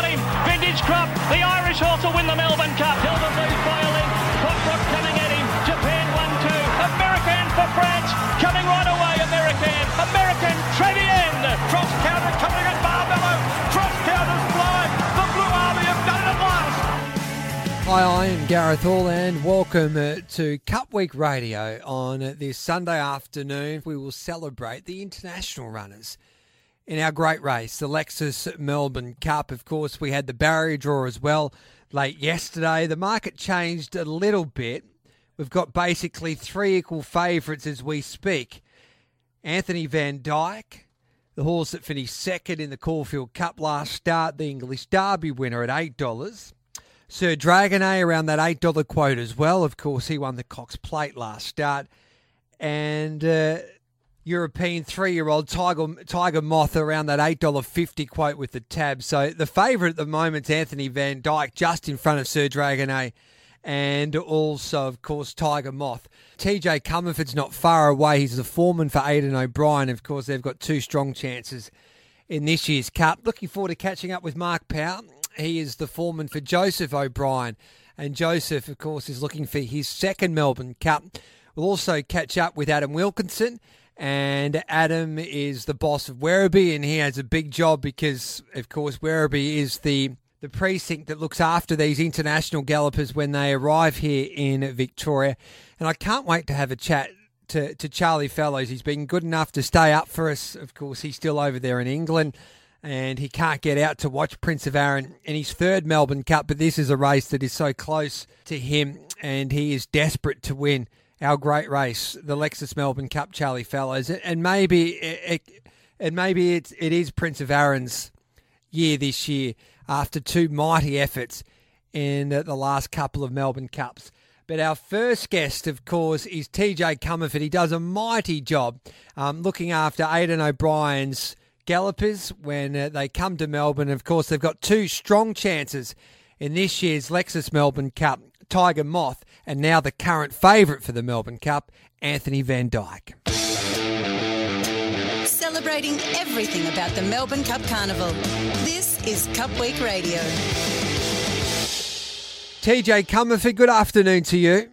Got him. Vintage Crop, the Irish horse will win the Melbourne Cup. Hilton Blues by a coming at him. Japan 1 2. American for France. Coming right away, American. American Trevian. Cross counter coming at Marmelo. Cross counters fly. The Blue Army have done it at last. Hi, I am Gareth Hall, and welcome uh, to Cup Week Radio. On this Sunday afternoon, we will celebrate the international runners in our great race, the Lexus Melbourne Cup. Of course, we had the barrier draw as well late yesterday. The market changed a little bit. We've got basically three equal favourites as we speak. Anthony Van Dyke, the horse that finished second in the Caulfield Cup last start, the English Derby winner at $8. Sir Dragonet around that $8 quote as well. Of course, he won the Cox Plate last start. And uh, European three-year-old Tiger Tiger Moth around that eight dollar fifty quote with the tab. So the favourite at the moment is Anthony Van Dyke, just in front of Sir Dragonet, and also of course Tiger Moth. TJ Comerford's not far away. He's the foreman for Aidan O'Brien. Of course, they've got two strong chances in this year's Cup. Looking forward to catching up with Mark Power. He is the foreman for Joseph O'Brien, and Joseph, of course, is looking for his second Melbourne Cup. We'll also catch up with Adam Wilkinson and Adam is the boss of Werribee, and he has a big job because, of course, Werribee is the the precinct that looks after these international gallopers when they arrive here in Victoria. And I can't wait to have a chat to, to Charlie Fellowes. He's been good enough to stay up for us. Of course, he's still over there in England and he can't get out to watch Prince of Arran in his third Melbourne Cup, but this is a race that is so close to him and he is desperate to win our great race, the Lexus Melbourne Cup, Charlie Fellowes, and maybe it, and maybe it, it is Prince of Arran's year this year after two mighty efforts in the last couple of Melbourne Cups. But our first guest, of course, is TJ Comerford. He does a mighty job um, looking after Aidan O'Brien's gallopers when uh, they come to Melbourne. Of course, they've got two strong chances in this year's Lexus Melbourne Cup. Tiger Moth, and now the current favourite for the Melbourne Cup, Anthony Van Dyke. Celebrating everything about the Melbourne Cup Carnival. This is Cup Week Radio. TJ Comerford, good afternoon to you.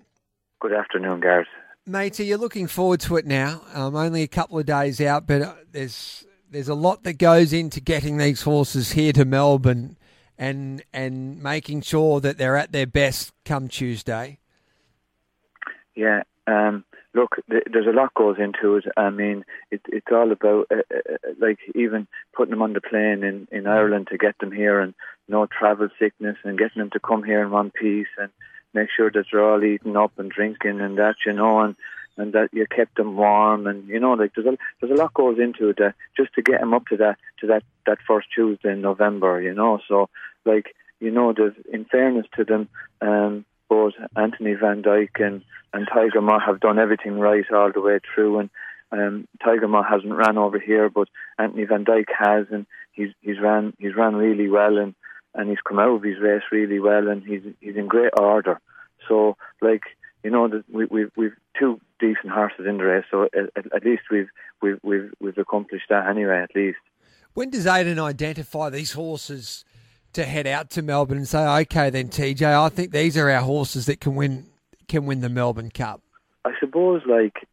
Good afternoon, Gareth. Mate, are looking forward to it now? Um, only a couple of days out, but uh, there's there's a lot that goes into getting these horses here to Melbourne and and making sure that they're at their best come Tuesday. Yeah, um, look, th- there's a lot goes into it. I mean, it, it's all about uh, uh, like even putting them on the plane in in Ireland to get them here, and no travel sickness, and getting them to come here in one piece, and make sure that they're all eating up and drinking and that, you know, and and that you kept them warm, and you know, like there's a there's a lot goes into it uh, just to get them up to that to that that first Tuesday in November, you know. So, like you know, there's in fairness to them, um, both Anthony Van Dyke and and Tiger Moth have done everything right all the way through, and um, Tiger Moth hasn't ran over here, but Anthony Van Dyke has, and he's he's ran he's ran really well, and and he's come out of his race really well, and he's he's in great order. So, like you know, that we we've we've two decent horses in the race, so at, at least we've we've we've we've accomplished that anyway. At least. When does Aidan identify these horses to head out to Melbourne and say, "Okay, then TJ, I think these are our horses that can win can win the Melbourne Cup"? I suppose, like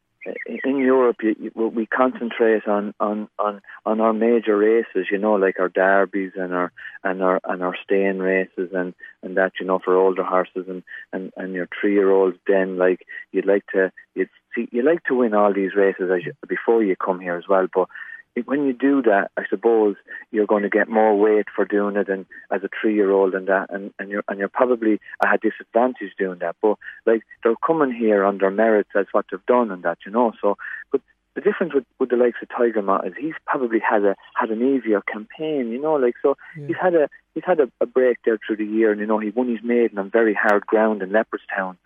in Europe, you, you, we concentrate on, on, on, on our major races, you know, like our derbies and our and our and our staying races and, and that, you know, for older horses and, and, and your three year olds. Then, like you'd like to, you'd see, you like to win all these races as you, before you come here as well. But when you do that, I suppose you're going to get more weight for doing it than as a three-year-old and that, and, and you're and you're probably at a disadvantage doing that. But like they're coming here on their merits as what they've done and that, you know. So, but the difference with, with the likes of Tiger Moth is he's probably had a had an easier campaign, you know, like so yeah. he's had a he's had a, a break there through the year, and you know he won his maiden on very hard ground in Leopardstown,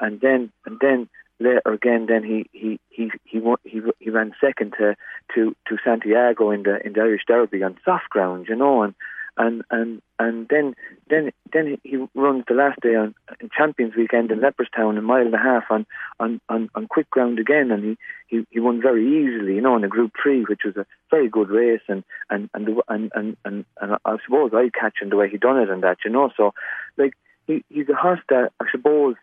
and then and then later again, then he he he he he, he ran second to to to Santiago in the in the Irish Derby on soft ground, you know, and and and and then then then he runs the last day on in Champions Weekend in Leopardstown, a mile and a half on on on, on quick ground again, and he, he he won very easily, you know, in a Group Three, which was a very good race, and and and the, and, and and and I suppose I catch in the way he done it and that, you know, so like he he's a horse that I suppose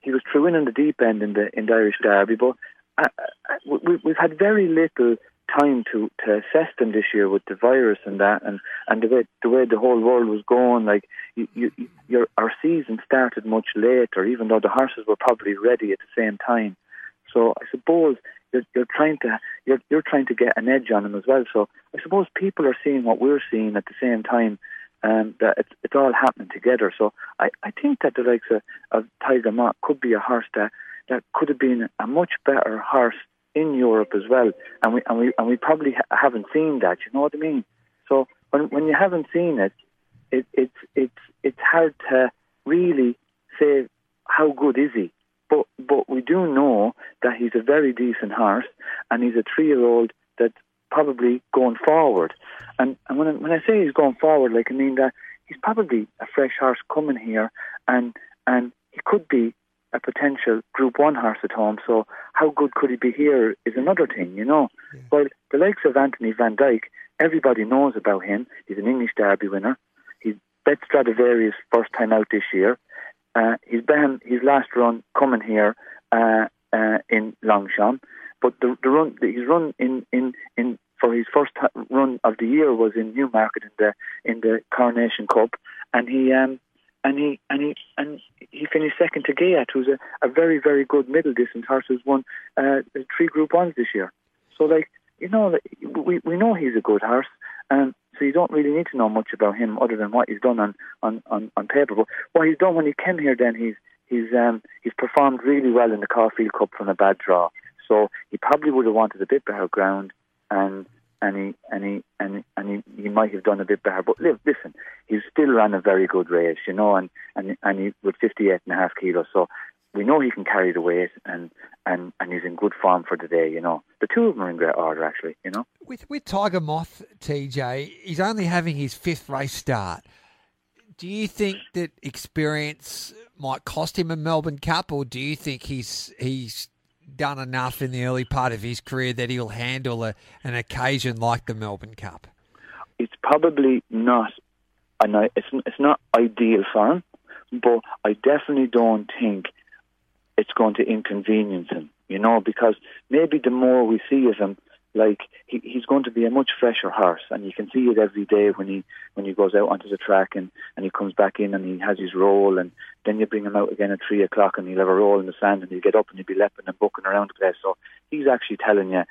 he was through in, the deep end in the in the Irish Derby, but uh, uh we, we've had very little time to, to assess them this year with the virus and that, and, and the way the way the whole world was going. Like you, you, your our season started much later, even though the horses were probably ready at the same time. So I suppose you're, you're trying to you're you're trying to get an edge on them as well. So I suppose people are seeing what we're seeing at the same time. Um, that it's, it's all happening together. So I, I think that the likes of, of Tiger Moth could be a horse that, that could have been a much better horse in Europe as well, and we and we and we probably ha- haven't seen that. You know what I mean? So when when you haven't seen it, it it's it's it's hard to really say how good is he. But but we do know that he's a very decent horse, and he's a three-year-old that's probably going forward. And and when I, when I say he's going forward, like I mean that he's probably a fresh horse coming here, and and he could be a potential Group One horse at home. So how good could he be here is another thing, you know. Yeah. Well, the likes of Anthony Van Dyke, everybody knows about him. He's an English Derby winner. He's bet Stradivarius first time out this year. Uh, he's been his last run coming here uh, uh, in Longchamp, but the, the run his run in in in for his first run of the year was in Newmarket in the in the Coronation Cup, and he um and he and he and he finished second to Ghaiyyath, who's a, a very very good middle distance horse who's won uh, three Group Ones this year. So like you know, we we know he's a good horse, and so you don't really need to know much about him other than what he's done on on on, on paper. But what he's done when he came here, then he's he's um he's performed really well in the Caulfield Cup from a bad draw. So he probably would have wanted a bit better ground, and and he and he and and he, he might have done a bit better. But listen, he still ran a very good race, you know, and and and he with fifty eight and a half kilos. So we know he can carry the weight, and and and he's in good form for the day. You know, the two of them are in great order, actually. You know, with with Tiger Moth, TJ, he's only having his fifth race start. Do you think that experience might cost him a Melbourne Cup, or do you think he's he's done enough in the early part of his career that he'll handle a, an occasion like the Melbourne Cup? It's probably not. I know it's it's not ideal for him, but I definitely don't think it's going to inconvenience him. You know, because maybe the more we see of him, like he, he's going to be a much fresher horse, and you can see it every day when he when he goes out onto the track and and he comes back in and he has his roll, and then you bring him out again at three o'clock and he'll have a roll in the sand and he'll get up and he'll be leaping and bucking around the place. So he's actually telling you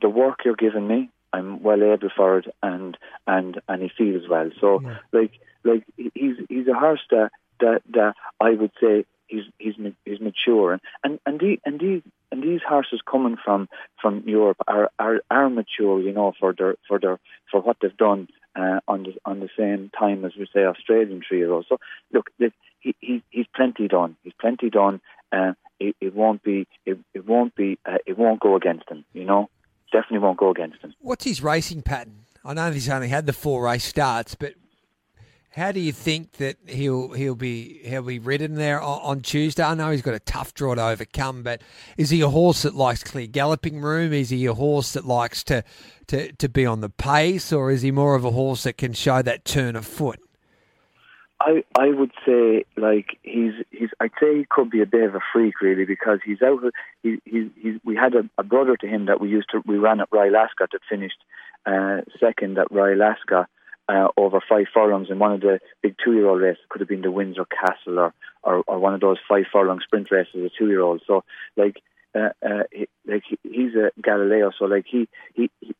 the work you're giving me, I'm well able for it, and and and he feels well. So yeah. like like he's he's a horse that that that I would say he's he's he's mature and and and, the, and these and these horses coming from from Europe are are, are mature, you know, for their for their for what they've done uh, on the on the same time as we say Australian three year olds. So look, he, he he's plenty done. He's plenty done. Uh, it, it won't be it, it won't be uh, it won't go against him. You know, definitely won't go against him. What's his racing pattern? I know he's only had the four race starts, but how do you think that he'll he'll be he'll be ridden there on, Tuesday? I know he's got a tough draw to overcome, but is he a horse that likes clear galloping room? Is he a horse that likes to, to, to be on the pace, or is he more of a horse that can show that turn of foot? I I would say like he's he's I'd say he could be a bit of a freak really because he's out he he, he we had a, a brother to him that we used to we ran at Ascot that finished uh, second at Ascot uh, over five furlongs in one of the big two-year-old races. Could have been the Windsor Castle or, or, or one of those five furlong sprint races as a two-year-old. So like uh, uh, he, like he, he's a Galileo. So like he, he, he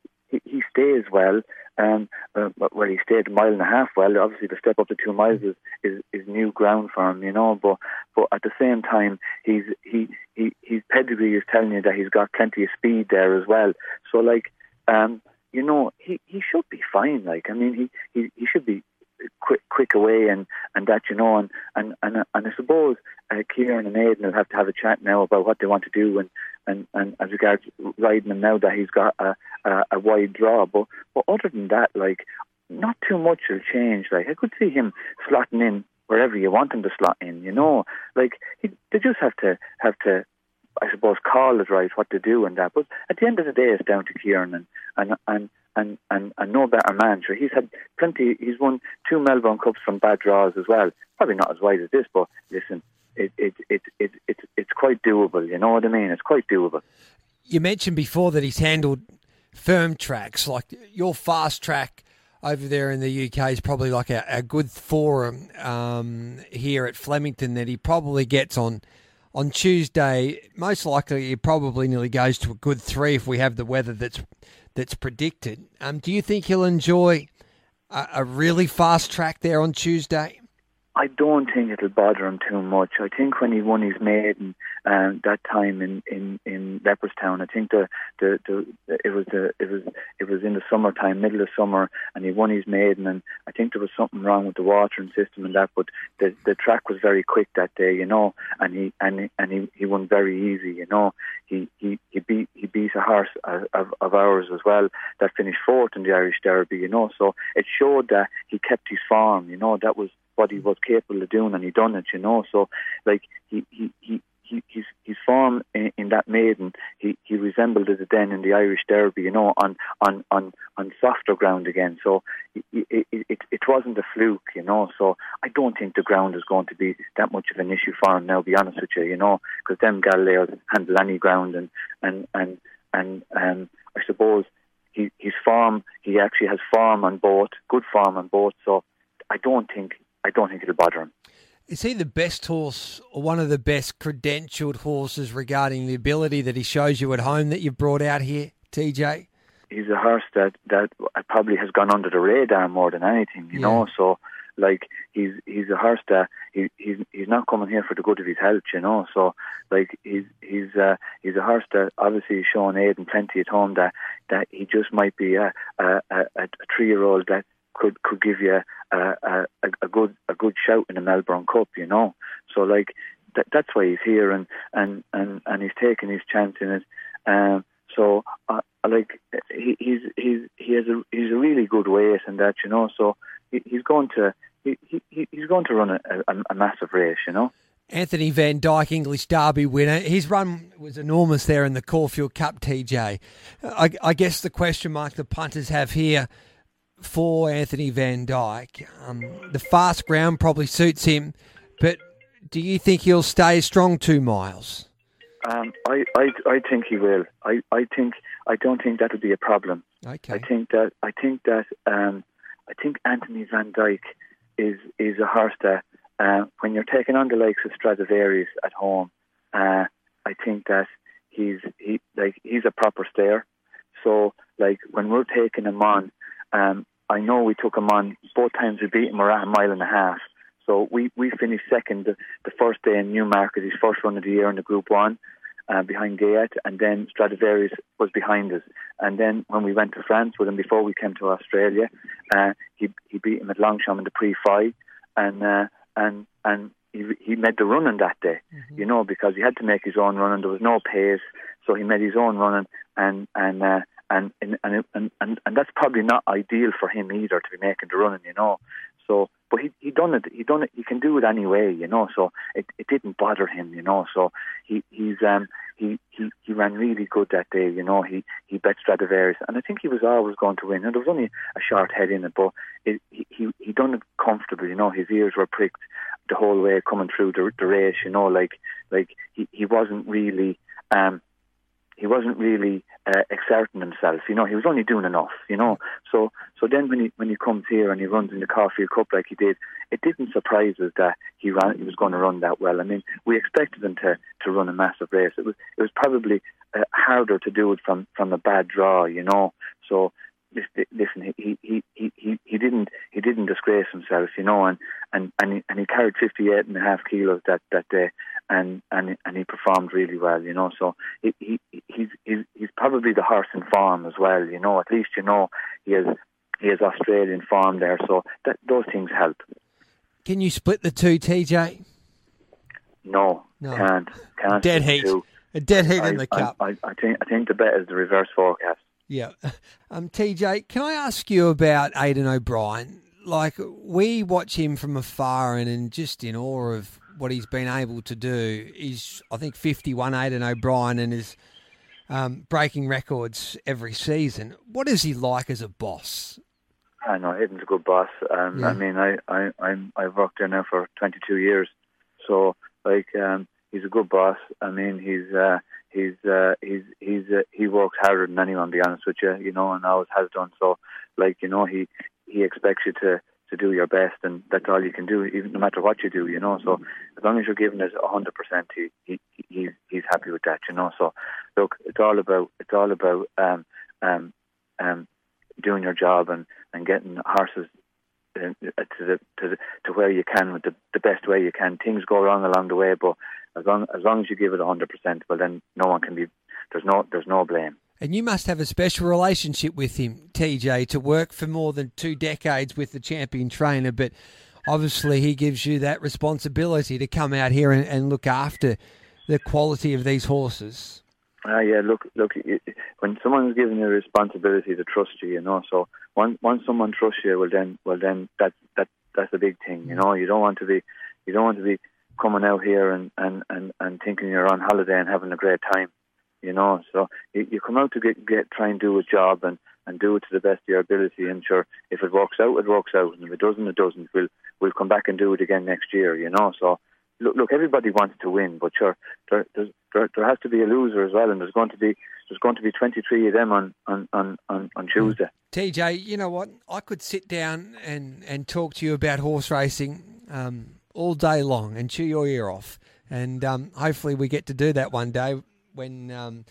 he stays well, um, uh, well, he stayed a mile and a half well. Obviously, the step up to two miles is, is, is new ground for him, you know. But but at the same time, he's he, he his pedigree is telling you that he's got plenty of speed there as well. So like, um, you know, he, he should be fine. Like, I mean, he, he, he should be quick quick away and and that you know and and and, and I suppose uh, Kieran and Aidan will have to have a chat now about what they want to do and and, and as regards riding him now that he's got a, a, a wide draw but but other than that like not too much will change like I could see him slotting in wherever you want him to slot in you know like he, they just have to have to I suppose call it right what to do and that but at the end of the day it's down to Kieran and and and and, and, and no better man. Sure, he's had plenty. He's won two Melbourne Cups from bad draws as well. Probably not as wide as this, but listen, it, it, it, it, it, it's quite doable. You know what I mean? It's quite doable. You mentioned before that he's handled firm tracks like your fast track over there in the UK is probably like a, a good forum um, here at Flemington that he probably gets on on Tuesday. Most likely, he probably nearly goes to a good three if we have the weather that's that's predicted. Um, do you think he'll enjoy a, a really fast track there on Tuesday? I don't think it'll bother him too much. I think when he won his maiden um, that time in in in Leopardstown, I think the, the the it was the it was it was in the summertime, middle of summer, and he won his maiden, and I think there was something wrong with the watering system and that, but the the track was very quick that day, you know, and he and and he, he won very easy, you know. He he he beat he beat a horse of, of ours as well that finished fourth in the Irish Derby, you know. So it showed that he kept his form, you know. That was what he was capable of doing, and he done it, you know. So, like he he he. He, his his form in, in that maiden, he, he resembled it then in the Irish Derby, you know, on on on, on softer ground again. So it, it, it, it wasn't a fluke, you know. So I don't think the ground is going to be that much of an issue for him now. Be honest with you, you know, because them Galileos handle any ground, and and and and um, I suppose he, his form, he actually has form on both, good form on both. So I don't think I don't think it'll bother him. Is he the best horse or one of the best credentialed horses regarding the ability that he shows you at home that you've brought out here, TJ? He's a horse that, that probably has gone under the radar more than anything, you yeah. know. So, like, he's he's a horse that he, he's he's not coming here for the good of his health, you know. So, like, he's he's uh, he's a horse that obviously he's shown Aidan plenty at home that that he just might be a a, a, a three year old that could could give you a, a, a good a good shout in the Melbourne Cup, you know. So like that, that's why he's here and and and and he's taking his chance in it. Um, so uh, like he, he's he's he has a he's a really good weight and that you know. So he, he's going to he, he he's going to run a, a, a massive race, you know. Anthony Van Dyke, English Derby winner. His run was enormous there in the Caulfield Cup, TJ. I, I guess the question mark the punters have here for Anthony Van Dyke. Um, the fast ground probably suits him, but do you think he'll stay strong two miles? Um, I, I, I think he will. I, I think I don't think that'll be a problem. Okay. I think that I think that um, I think Anthony Van Dyke is is a horse that uh, when you're taking on the likes of Stradivarius at home, uh, I think that he's he like he's a proper stayer. So like when we're taking him on, um, I know we took him on both times we beat him. We're at a mile and a half. So we, we finished second the, the first day in Newmarket, his first run of the year in the Group One, uh, behind Ghaiyyath, and then Stradivarius was behind us. And then when we went to France with him before we came to Australia, uh, he he beat him at Longchamp in the Prix Foy, and uh, and and he he made the running that day, mm-hmm. you know, because he had to make his own running. There was no pace, so he made his own running, and and. Uh, and and and and, and that's probably not ideal for him either to be making the running, you know. So, but he he done it. He done it. He can do it anyway, you know. So it it didn't bother him, you know. So he he's um he he he ran really good that day, you know. He he bet Stradivarius, and I think he was always going to win. And there was only a short head in it, but it, he he he done it comfortably, you know. His ears were pricked the whole way coming through the the race, you know. Like like he he wasn't really um he wasn't really uh, exerting himself. You know, he was only doing enough. You know, so so then when he when he comes here and he runs in the Caulfield Cup like he did, it didn't surprise us that he ran. He was going to run that well. I mean, we expected him to to run a massive race. It was it was probably uh, harder to do it from from a bad draw. You know, so listen, he, he, he, he, he didn't he didn't disgrace himself, you know, and and and he, and he carried 58 and a half kilos that that day, and and and he performed really well, you know. So he, he he's he's he's probably the horse in form as well, you know. At least you know he has he has Australian form there, so that those things help. Can you split the two, TJ? No, no. can't can't. Dead heat. A dead heat I, in the cup. I, I, think I think the bet is the reverse forecast. Yeah. Um, TJ, can I ask you about Aidan O'Brien? Like, we watch him from afar and, and just in awe of what he's been able to do. He's, I think, 51 Aidan O'Brien and is um, breaking records every season. What is he like as a boss? I know Aidan's a good boss. Um, yeah. I mean, I, I, I'm, I've worked there now for 22 years. So, like, um, he's a good boss. I mean, he's uh, he's uh, he's he's uh, he works harder than anyone. To be honest with you, you know, and always has done. So, like you know, he he expects you to to do your best, and that's all you can do, even no matter what you do, you know. So, as long as you're giving it a hundred percent, he he he's he's happy with that, you know. So, look, it's all about it's all about um um um doing your job and and getting horses uh, to the to the, to where you can with the, the best way you can. Things go wrong along the way, but as long as long as you give it hundred percent, well then no one can be. There's no there's no blame. And you must have a special relationship with him, TJ, to work for more than two decades with the champion trainer. But obviously, he gives you that responsibility to come out here and, and look after the quality of these horses. Uh, yeah, look, look. When someone's given you a responsibility to trust you, you know. So once once someone trusts you, well then, well then that that that's a big thing, you know. You don't want to be, you don't want to be coming out here and, and, and, and thinking you're on holiday and having a great time, you know. So you, you come out to get, get try and do a job and, and do it to the best of your ability. And sure, if it works out, it works out, and if it doesn't, it doesn't. We'll we'll come back and do it again next year, you know. So look, look everybody wants to win, but sure, there, there, there has to be a loser as well, and there's going to be there's going to be 23 of them on on, on, on, on Tuesday. TJ, you know what? I could sit down and, and talk to you about horse racing. Um, all day long and chew your ear off. And um, hopefully we get to do that one day when um,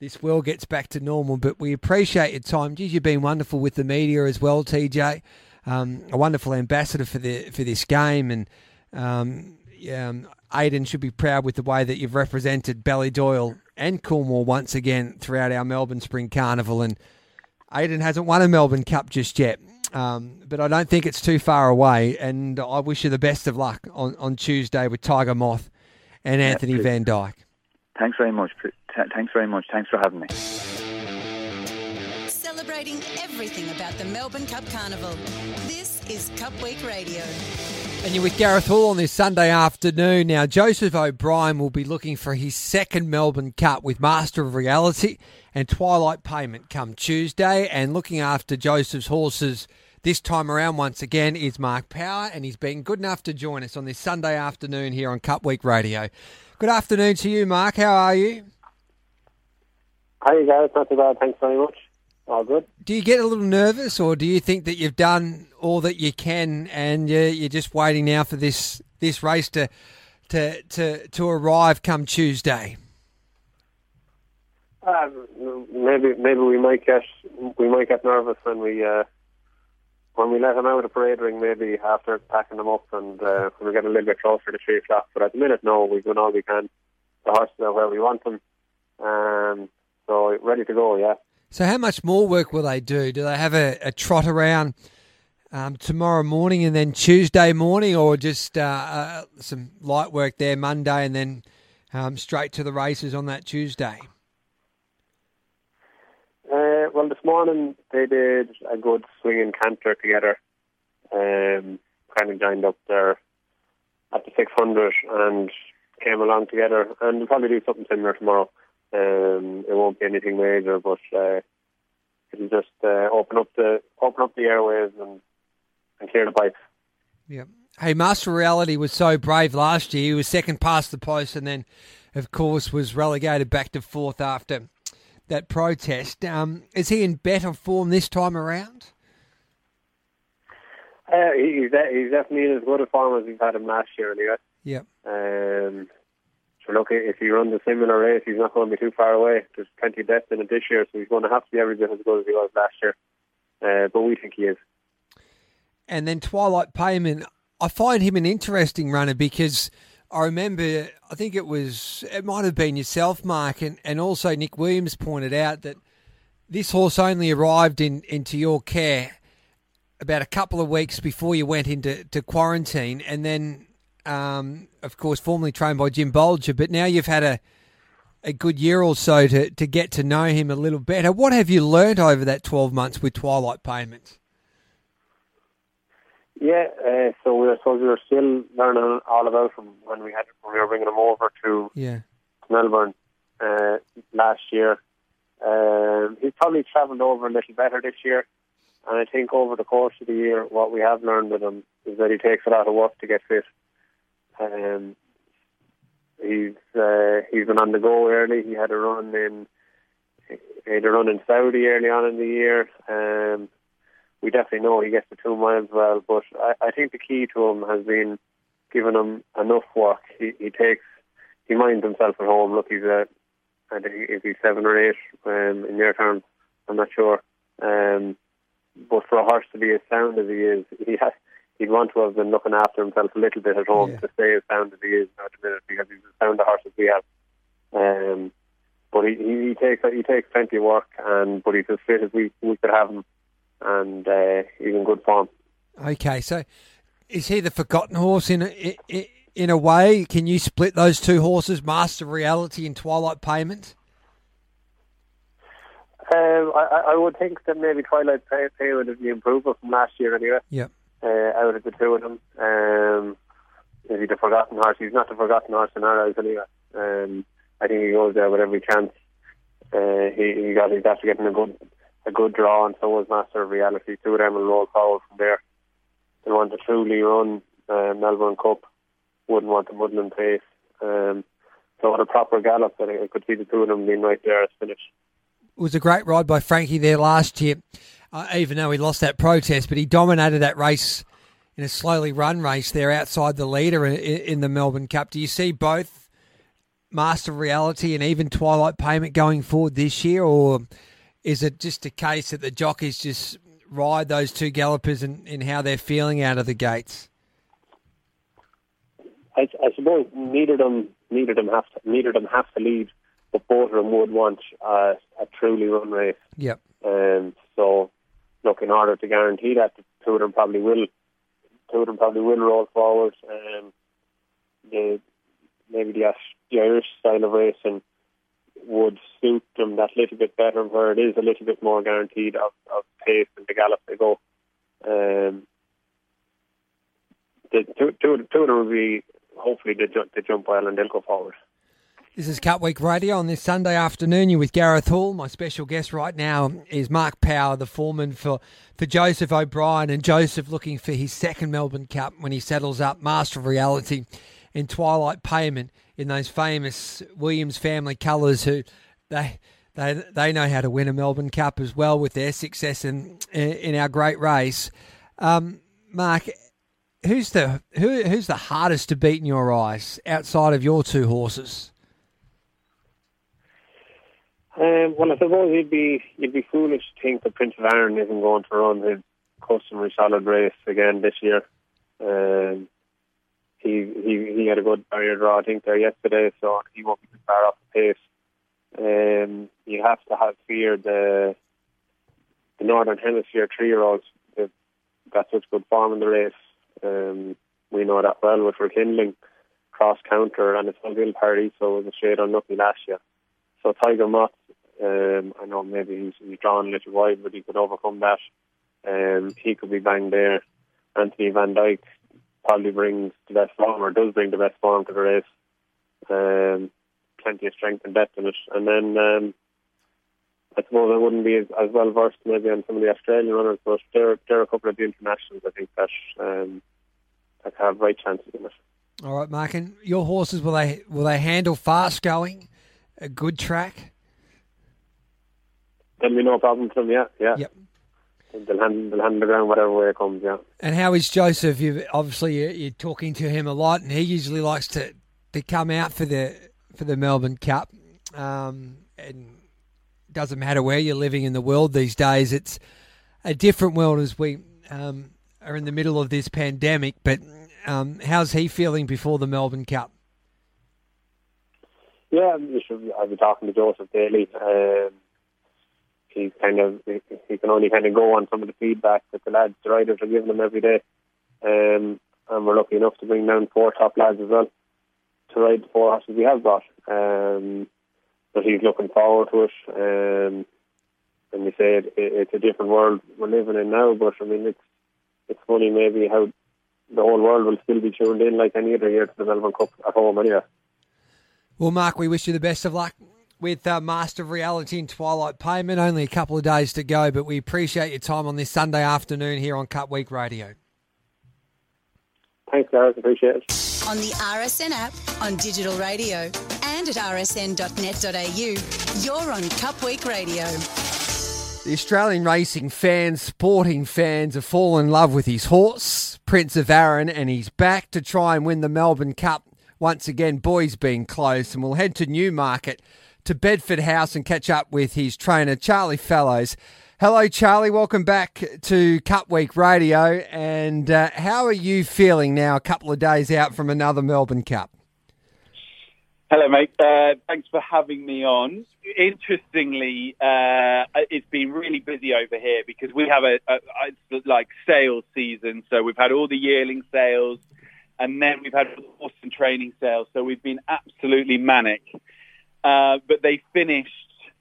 this world gets back to normal. But we appreciate your time. Geez, you've been wonderful with the media as well, TJ. Um, a wonderful ambassador for the for this game, and um, yeah, um, Aidan should be proud with the way that you've represented Ballydoyle and Coolmore once again throughout our Melbourne Spring Carnival. And Aidan hasn't won a Melbourne Cup just yet. Um, but I don't think it's too far away, and I wish you the best of luck on, on Tuesday with Tiger Moth and Anthony Van Dyke. Thanks very much. Thanks very much. Thanks for having me. Celebrating everything about the Melbourne Cup Carnival. This is Cup Week Radio. And you're with Gareth Hall on this Sunday afternoon. Now, Joseph O'Brien will be looking for his second Melbourne Cup with Master of Reality and Twilight Payment come Tuesday. And looking after Joseph's horses this time around once again is Mark Power, and he's been good enough to join us on this Sunday afternoon here on Cup Week Radio. Good afternoon to you, Mark. How are you? How you Hi, guys. Not too bad. Thanks very much. All good. Do you get a little nervous, or do you think that you've done all that you can, and you're, you're just waiting now for this this race to to to to arrive come Tuesday? Um, maybe maybe we might get we might get nervous when we uh, when we let them out of the parade ring. Maybe after packing them up and uh, when we get a little bit closer to three o'clock. But at the minute, no, we've done all we can. The horses are where we want them, um, so ready to go. Yeah. So, how much more work will they do? Do they have a, a trot around um, tomorrow morning and then Tuesday morning, or just uh, uh, some light work there Monday and then um, straight to the races on that Tuesday? Uh, well, this morning they did a good swing and canter together. Um, kind of joined up there at the 600 and came along together, and we'll probably do something similar tomorrow. Um, it won't be anything major, but uh, it'll just uh, open up the open up the airways and and clear the pipes. Yeah. Hey, Master Reality was so brave last year. He was second past the post, and then, of course, was relegated back to fourth after that protest. Um, is he in better form this time around? Uh, he's, he's definitely in as good a form as we've had him last year, anyway. Yep. Um, so look, if he runs a similar race, he's not going to be too far away. There's plenty of depth in it this year, so he's going to have to be every bit as good as he was last year. uh, but we think he is. And then Twilight Payment, I find him an interesting runner because I remember, I think it was, it might have been yourself, Mark, and, and also Nick Williams pointed out that this horse only arrived in into your care about a couple of weeks before you went into to quarantine, and then, um, of course, formerly trained by Jim Bolger, but now you've had a a good year or so to, to get to know him a little better. What have you learnt over that 12 months with Twilight Payments? Yeah, uh, so we were, so we were still learning all about him when we had when we were bringing him over to Yeah. Melbourne uh, last year. Um, he's probably travelled over a little better this year, and I think over the course of the year, what we have learned with him is that he takes a lot of work to get fit. Um, he's uh, he's been on the go early. He had a run in he had a run in Saudi early on in the year. Um, we definitely know he gets the two miles well, but I, I think the key to him has been giving him enough work. He, he takes he minds himself at home. Look, he's a I think if he's seven or eight um, in your terms, I'm not sure. Um, but for a horse to be as sound as he is, he has he'd want to have been looking after himself a little bit at home Yeah. to stay as sound as he is at the minute because he's as sound a horse as we have. Um, but he, he, he takes he takes plenty of work, and but he's as fit as we we could have him, and uh, he's in good form. Okay, so is he the forgotten horse in a, in, in a way? Can you split those two horses, Master Reality and Twilight Payment? Um, I, I- would think that maybe Twilight Payment have the improvement from last year anyway. Yep. uh, out of the two of them. Um, is he the forgotten horse? He's not the forgotten horse in our eyes anyway. Um, I think he goes there with every chance. Uh, he, he got he's after getting a good a good draw, and so was Master of Reality. Two of them will roll forward from there. They want to truly run uh, Melbourne Cup. Wouldn't want the Woodland pace. Um, so on a proper gallop, I I could see the two of them being right there at finish. It was a great ride by Frankie there last year, uh, even though he lost that protest, but he dominated that race in a slowly run race there outside the leader in, in the Melbourne Cup. Do you see both Master of Reality and even Twilight Payment going forward this year, or is it just a case that the jockeys just ride those two gallopers and in how they're feeling out of the gates? I, I suppose neither of them neither of them have to neither of them have to lead, but both of them would want uh, a truly run race. Yep. Um, so, look, in order to guarantee that, the two of them probably will, two of them probably will roll forward. Um, the maybe the, the Irish style of racing would suit them that little bit better, where it is a little bit more guaranteed of, of pace and the gallop they go. Um, the two, two, two of them will be hopefully they jump, they jump well and they'll go forward. This is Cup Week Radio on this Sunday afternoon. You're with Gareth Hall. My special guest right now is Mark Power, the foreman for, for Joseph O'Brien. And Joseph looking for his second Melbourne Cup when he settles up Master of Reality in Twilight Payment in those famous Williams family colours who they they they know how to win a Melbourne Cup as well with their success in in our great race. Um, Mark, who's the who who's the hardest to beat in your eyes outside of your two horses? Um, well, I suppose you'd be you'd be foolish to think that Prince of Arran isn't going to run his customary solid race again this year. Um, he he he had a good barrier draw, I think, there yesterday, so he won't be too far off the pace. Um, you have to have fear the the Northern Hemisphere three-year-olds. They've got such good form in the race. Um, we know that well with rekindling, cross counter, and Il Paradiso it was a shade unlucky last year. So Tiger Moth, um, I know maybe he's, he's drawn a little wide, but he could overcome that. Um, he could be banged there. Anthony Van Dyke probably brings the best form, or does bring the best form to the race. Um, plenty of strength and depth in it. And then um, I suppose I wouldn't be as, as well versed maybe on some of the Australian runners, but there, there are a couple of the internationals I think that um, that have right chances in it. All right, Mark, and your horses will they will they handle fast going, a good track? There'll be no problem to them, yeah, yeah. Yep. They'll handle, they'll handle the ground whatever way it comes, yeah. And how is Joseph? You obviously you're, you're talking to him a lot, and he usually likes to, to come out for the for the Melbourne Cup. Um, and it doesn't matter where you're living in the world these days. It's a different world as we um, are in the middle of this pandemic. But um, how's he feeling before the Melbourne Cup? Yeah, I've been talking to Joseph daily. Um, he's kind of he can only kind of go on some of the feedback that the lads, the riders, are giving him every day. Um, and we're lucky enough to bring down four top lads as well to ride the four horses we have got. Um, but he's looking forward to it. Um, and you say it, it, it's a different world we're living in now. But I mean, it's it's funny maybe how the whole world will still be tuned in like any other year to the Melbourne Cup at home anyway. Well, Mark, we wish you the best of luck with uh, Master of Reality and Twilight Payment. Only a couple of days to go, but we appreciate your time on this Sunday afternoon here on Cup Week Radio. Thanks, Gareth. Appreciate it. On the RSN app, on digital radio, and at rsn.net.au, you're on Cup Week Radio. The Australian racing fans, sporting fans, have fallen in love with his horse, Prince of Arran, and he's back to try and win the Melbourne Cup. Once again, boys being closed, and we'll head to Newmarket to Bedford House and catch up with his trainer, Charlie Fellowes. Hello, Charlie. Welcome back to Cup Week Radio. And uh, how are you feeling now, a couple of days out from another Melbourne Cup? Hello, mate. Uh, thanks for having me on. Interestingly, uh, it's been really busy over here because we have a, a, a, like sales season. So we've had all the yearling sales, and then we've had horse and training sales. So we've been absolutely manic. Uh, but they finished.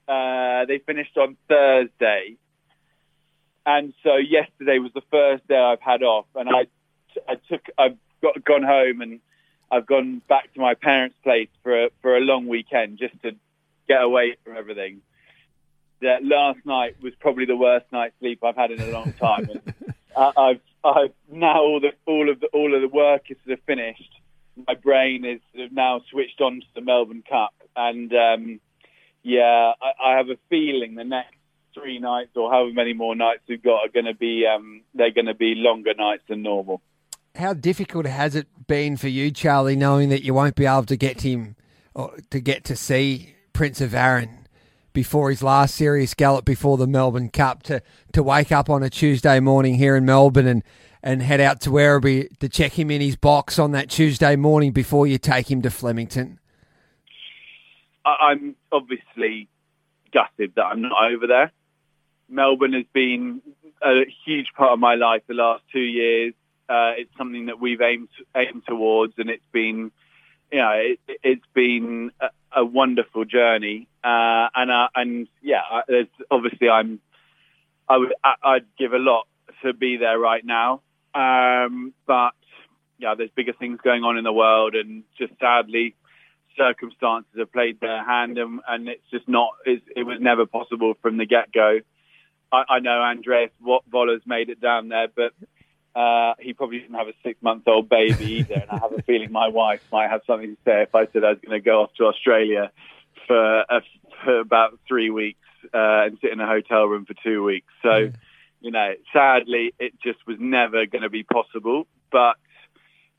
Uh, they finished on Thursday, and so yesterday was the first day I've had off, and I, I took, I've got gone home and I've gone back to my parents' place for a, for a long weekend just to get away from everything. That last night was probably the worst night's sleep I've had in a long time. and I've, I've now all the all of the all of the work is sort of finished. My brain is now switched on to the Melbourne Cup, and um, yeah, I, I have a feeling the next three nights or however many more nights we've got are going to be um, they're going to be longer nights than normal. How difficult has it been for you, Charlie, knowing that you won't be able to get him or to get to see Prince of Arran before his last serious gallop before the Melbourne Cup to, to wake up on a Tuesday morning here in Melbourne and, and head out to Werribee to check him in his box on that Tuesday morning before you take him to Flemington? I'm obviously gutted that I'm not over there. Melbourne has been a huge part of my life the last two years. Uh, it's something that we've aimed aimed towards, and it's been, you know, it, has been a, a, wonderful journey. Uh, and uh, and yeah, there's obviously I'm, I would I'd give a lot to be there right now, um, but yeah, there's bigger things going on in the world, and just sadly, circumstances have played their hand, and, and it's just not. It's, it was never possible from the get go. I, I know Andreas Wöhler's made it down there, but uh, he probably didn't have a six-month-old baby either. and I have a feeling my wife might have something to say if I said I was going to go off to Australia for, a, for about three weeks uh, and sit in a hotel room for two weeks. So, mm. You know, sadly, it just was never going to be possible. But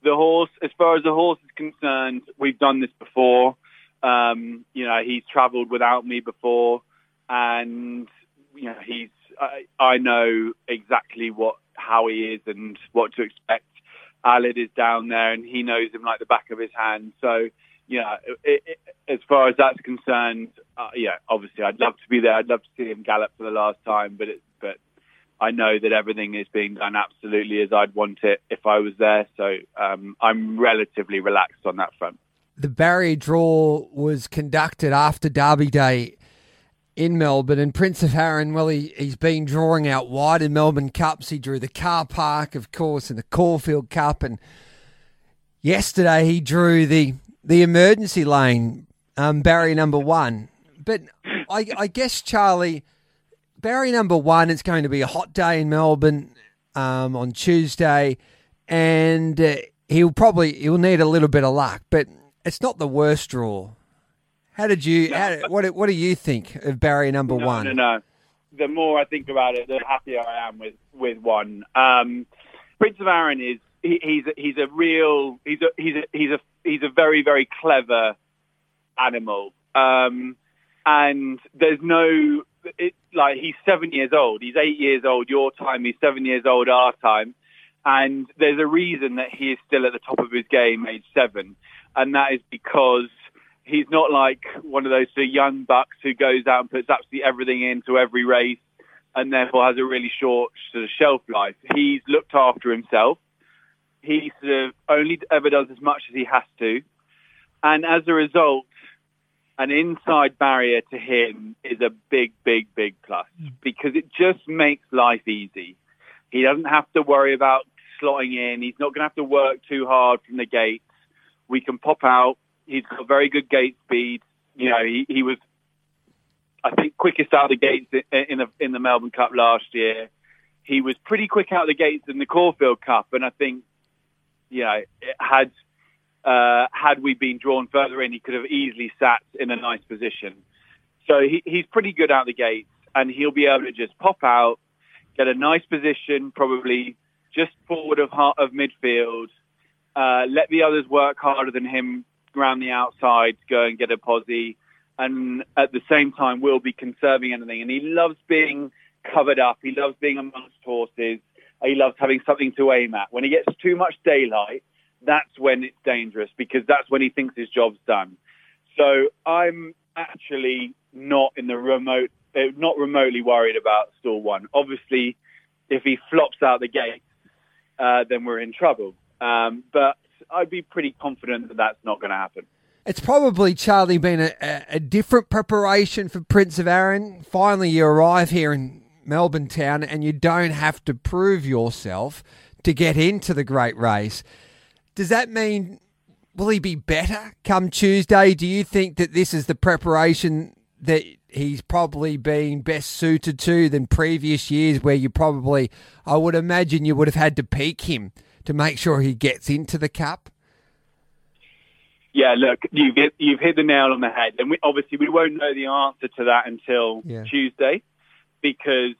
the horse, as far as the horse is concerned, we've done this before. Um, you know, he's travelled without me before, and you know, he's I, I know exactly what how he is and what to expect. Aled is down there, and he knows him like the back of his hand. So, you know, it, it, as far as that's concerned, uh, yeah, obviously, I'd love to be there. I'd love to see him gallop for the last time, but it, but I know that everything is being done absolutely as I'd want it if I was there. So um, I'm relatively relaxed on that front. The barrier draw was conducted after Derby Day in Melbourne. And Prince of Arran, well, he, he's been drawing out wide in Melbourne Cups. He drew the car park, of course, and the Caulfield Cup. And yesterday he drew the, the emergency lane, um, barrier number one. But I, I guess, Charlie, barrier number one, it's going to be a hot day in Melbourne um, on Tuesday. And uh, he'll probably he'll need a little bit of luck, but it's not the worst draw how did you? How, what What do you think of Barry number no, one? No, no. The more I think about it, the happier I am with with one. Um, Prince of Arran is he, he's a, he's a real he's a he's a he's a he's a very very clever animal. Um, and there's no it, like he's seven years old. He's eight years old your time. He's seven years old our time. And there's a reason that he is still at the top of his game, age seven, and that is because he's not like one of those young bucks who goes out and puts absolutely everything into every race and therefore has a really short sort of shelf life. He's looked after himself. He sort of only ever does as much as he has to, and as a result, an inside barrier to him is a big, big, big plus hmm. because it just makes life easy. He doesn't have to worry about slotting in. He's not going to have to work too hard from the gates. We can pop out. He's got very good gate speed. You know, he, he was, I think, quickest out of the gates in the in the Melbourne Cup last year. He was pretty quick out of the gates in the Caulfield Cup, and I think, you know, it had uh, had we been drawn further in, he could have easily sat in a nice position. So he, he's pretty good out the gates, and he'll be able to just pop out, get a nice position, probably just forward of of midfield, uh, let the others work harder than him around the outside, go and get a posse, and at the same time will be conserving anything. And he loves being covered up. He loves being amongst horses. He loves having something to aim at. When he gets too much daylight, that's when it's dangerous because that's when he thinks his job's done. So I'm actually not in the remote, uh, not remotely worried about stall one. Obviously, if he flops out the gate, uh, then we're in trouble. Um, but I'd be pretty confident that that's not going to happen. It's probably, Charlie, been a, a, different preparation for Prince of Arran. Finally, you arrive here in Melbourne town and you don't have to prove yourself to get into the great race. Does that mean, will he be better come Tuesday? Do you think that this is the preparation that he's probably been best suited to than previous years where you probably, I would imagine you would have had to peak him to make sure he gets into the cup? Yeah, look, you've hit, you've hit the nail on the head, and we, obviously we won't know the answer to that until yeah. Tuesday, because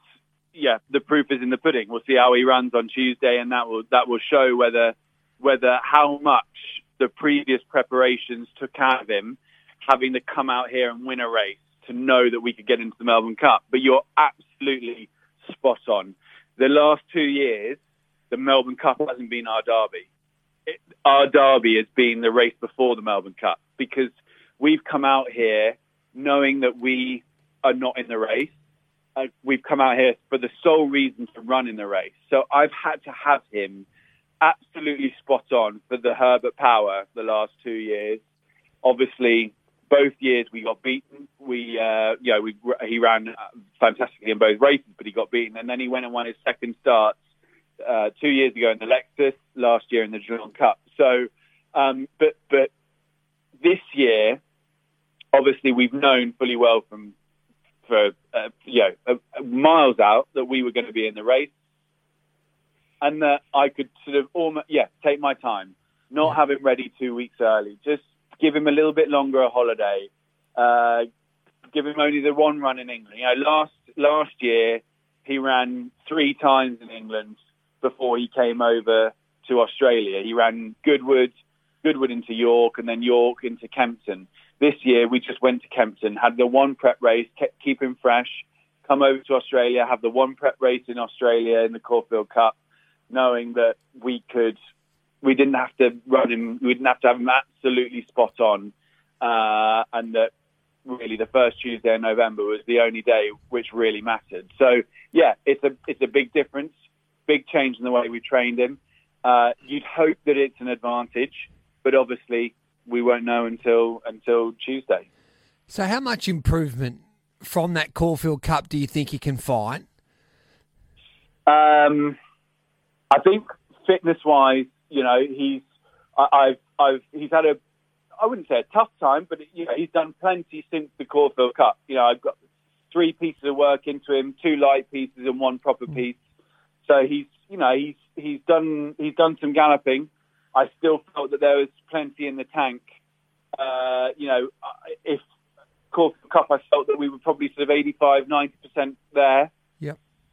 yeah, the proof is in the pudding. We'll see how he runs on Tuesday, and that will that will show whether whether how much the previous preparations took out of him, having to come out here and win a race to know that we could get into the Melbourne Cup. But you're absolutely spot on. The last two years, the Melbourne Cup hasn't been our derby. It, our derby has been the race before the Melbourne Cup because we've come out here knowing that we are not in the race. Uh, we've come out here for the sole reason to run in the race. So I've had to have him absolutely spot on for the Herbert Power the last two years. Obviously, both years we got beaten. We, uh, you know, we, he ran fantastically in both races, but he got beaten. And then he went and won his second start uh, two years ago in the Lexus, last year in the Geelong Cup. So, um, but but this year, obviously, we've known fully well from for uh, you know uh, miles out that we were going to be in the race, and that I could sort of almost yeah take my time, not have it ready two weeks early, just give him a little bit longer a holiday, uh, give him only the one run in England. You know, last last year he ran three times in England before he came over to Australia. He ran Goodwood, Goodwood into York, and then York into Kempton. This year, we just went to Kempton, had the one prep race, kept, keep him fresh, come over to Australia, have the one prep race in Australia in the Caulfield Cup, knowing that we could, we didn't have to run him, we didn't have to have him absolutely spot on, uh, and that really the first Tuesday in November was the only day which really mattered. So yeah, it's a it's a big difference big change in the way we trained him. Uh, you'd hope that it's an advantage, but obviously we won't know until until Tuesday. So, how much improvement from that Caulfield Cup do you think he can find? Um, I think fitness-wise, you know, he's I, I've I've he's had a I wouldn't say a tough time, but you know, he's done plenty since the Caulfield Cup. You know, I've got three pieces of work into him, two light pieces and one proper mm. piece. So he's, you know, he's he's done he's done some galloping. I still felt that there was plenty in the tank. Uh, you know, if Caulfield Cup, I felt that we were probably sort of 85, 90 percent there.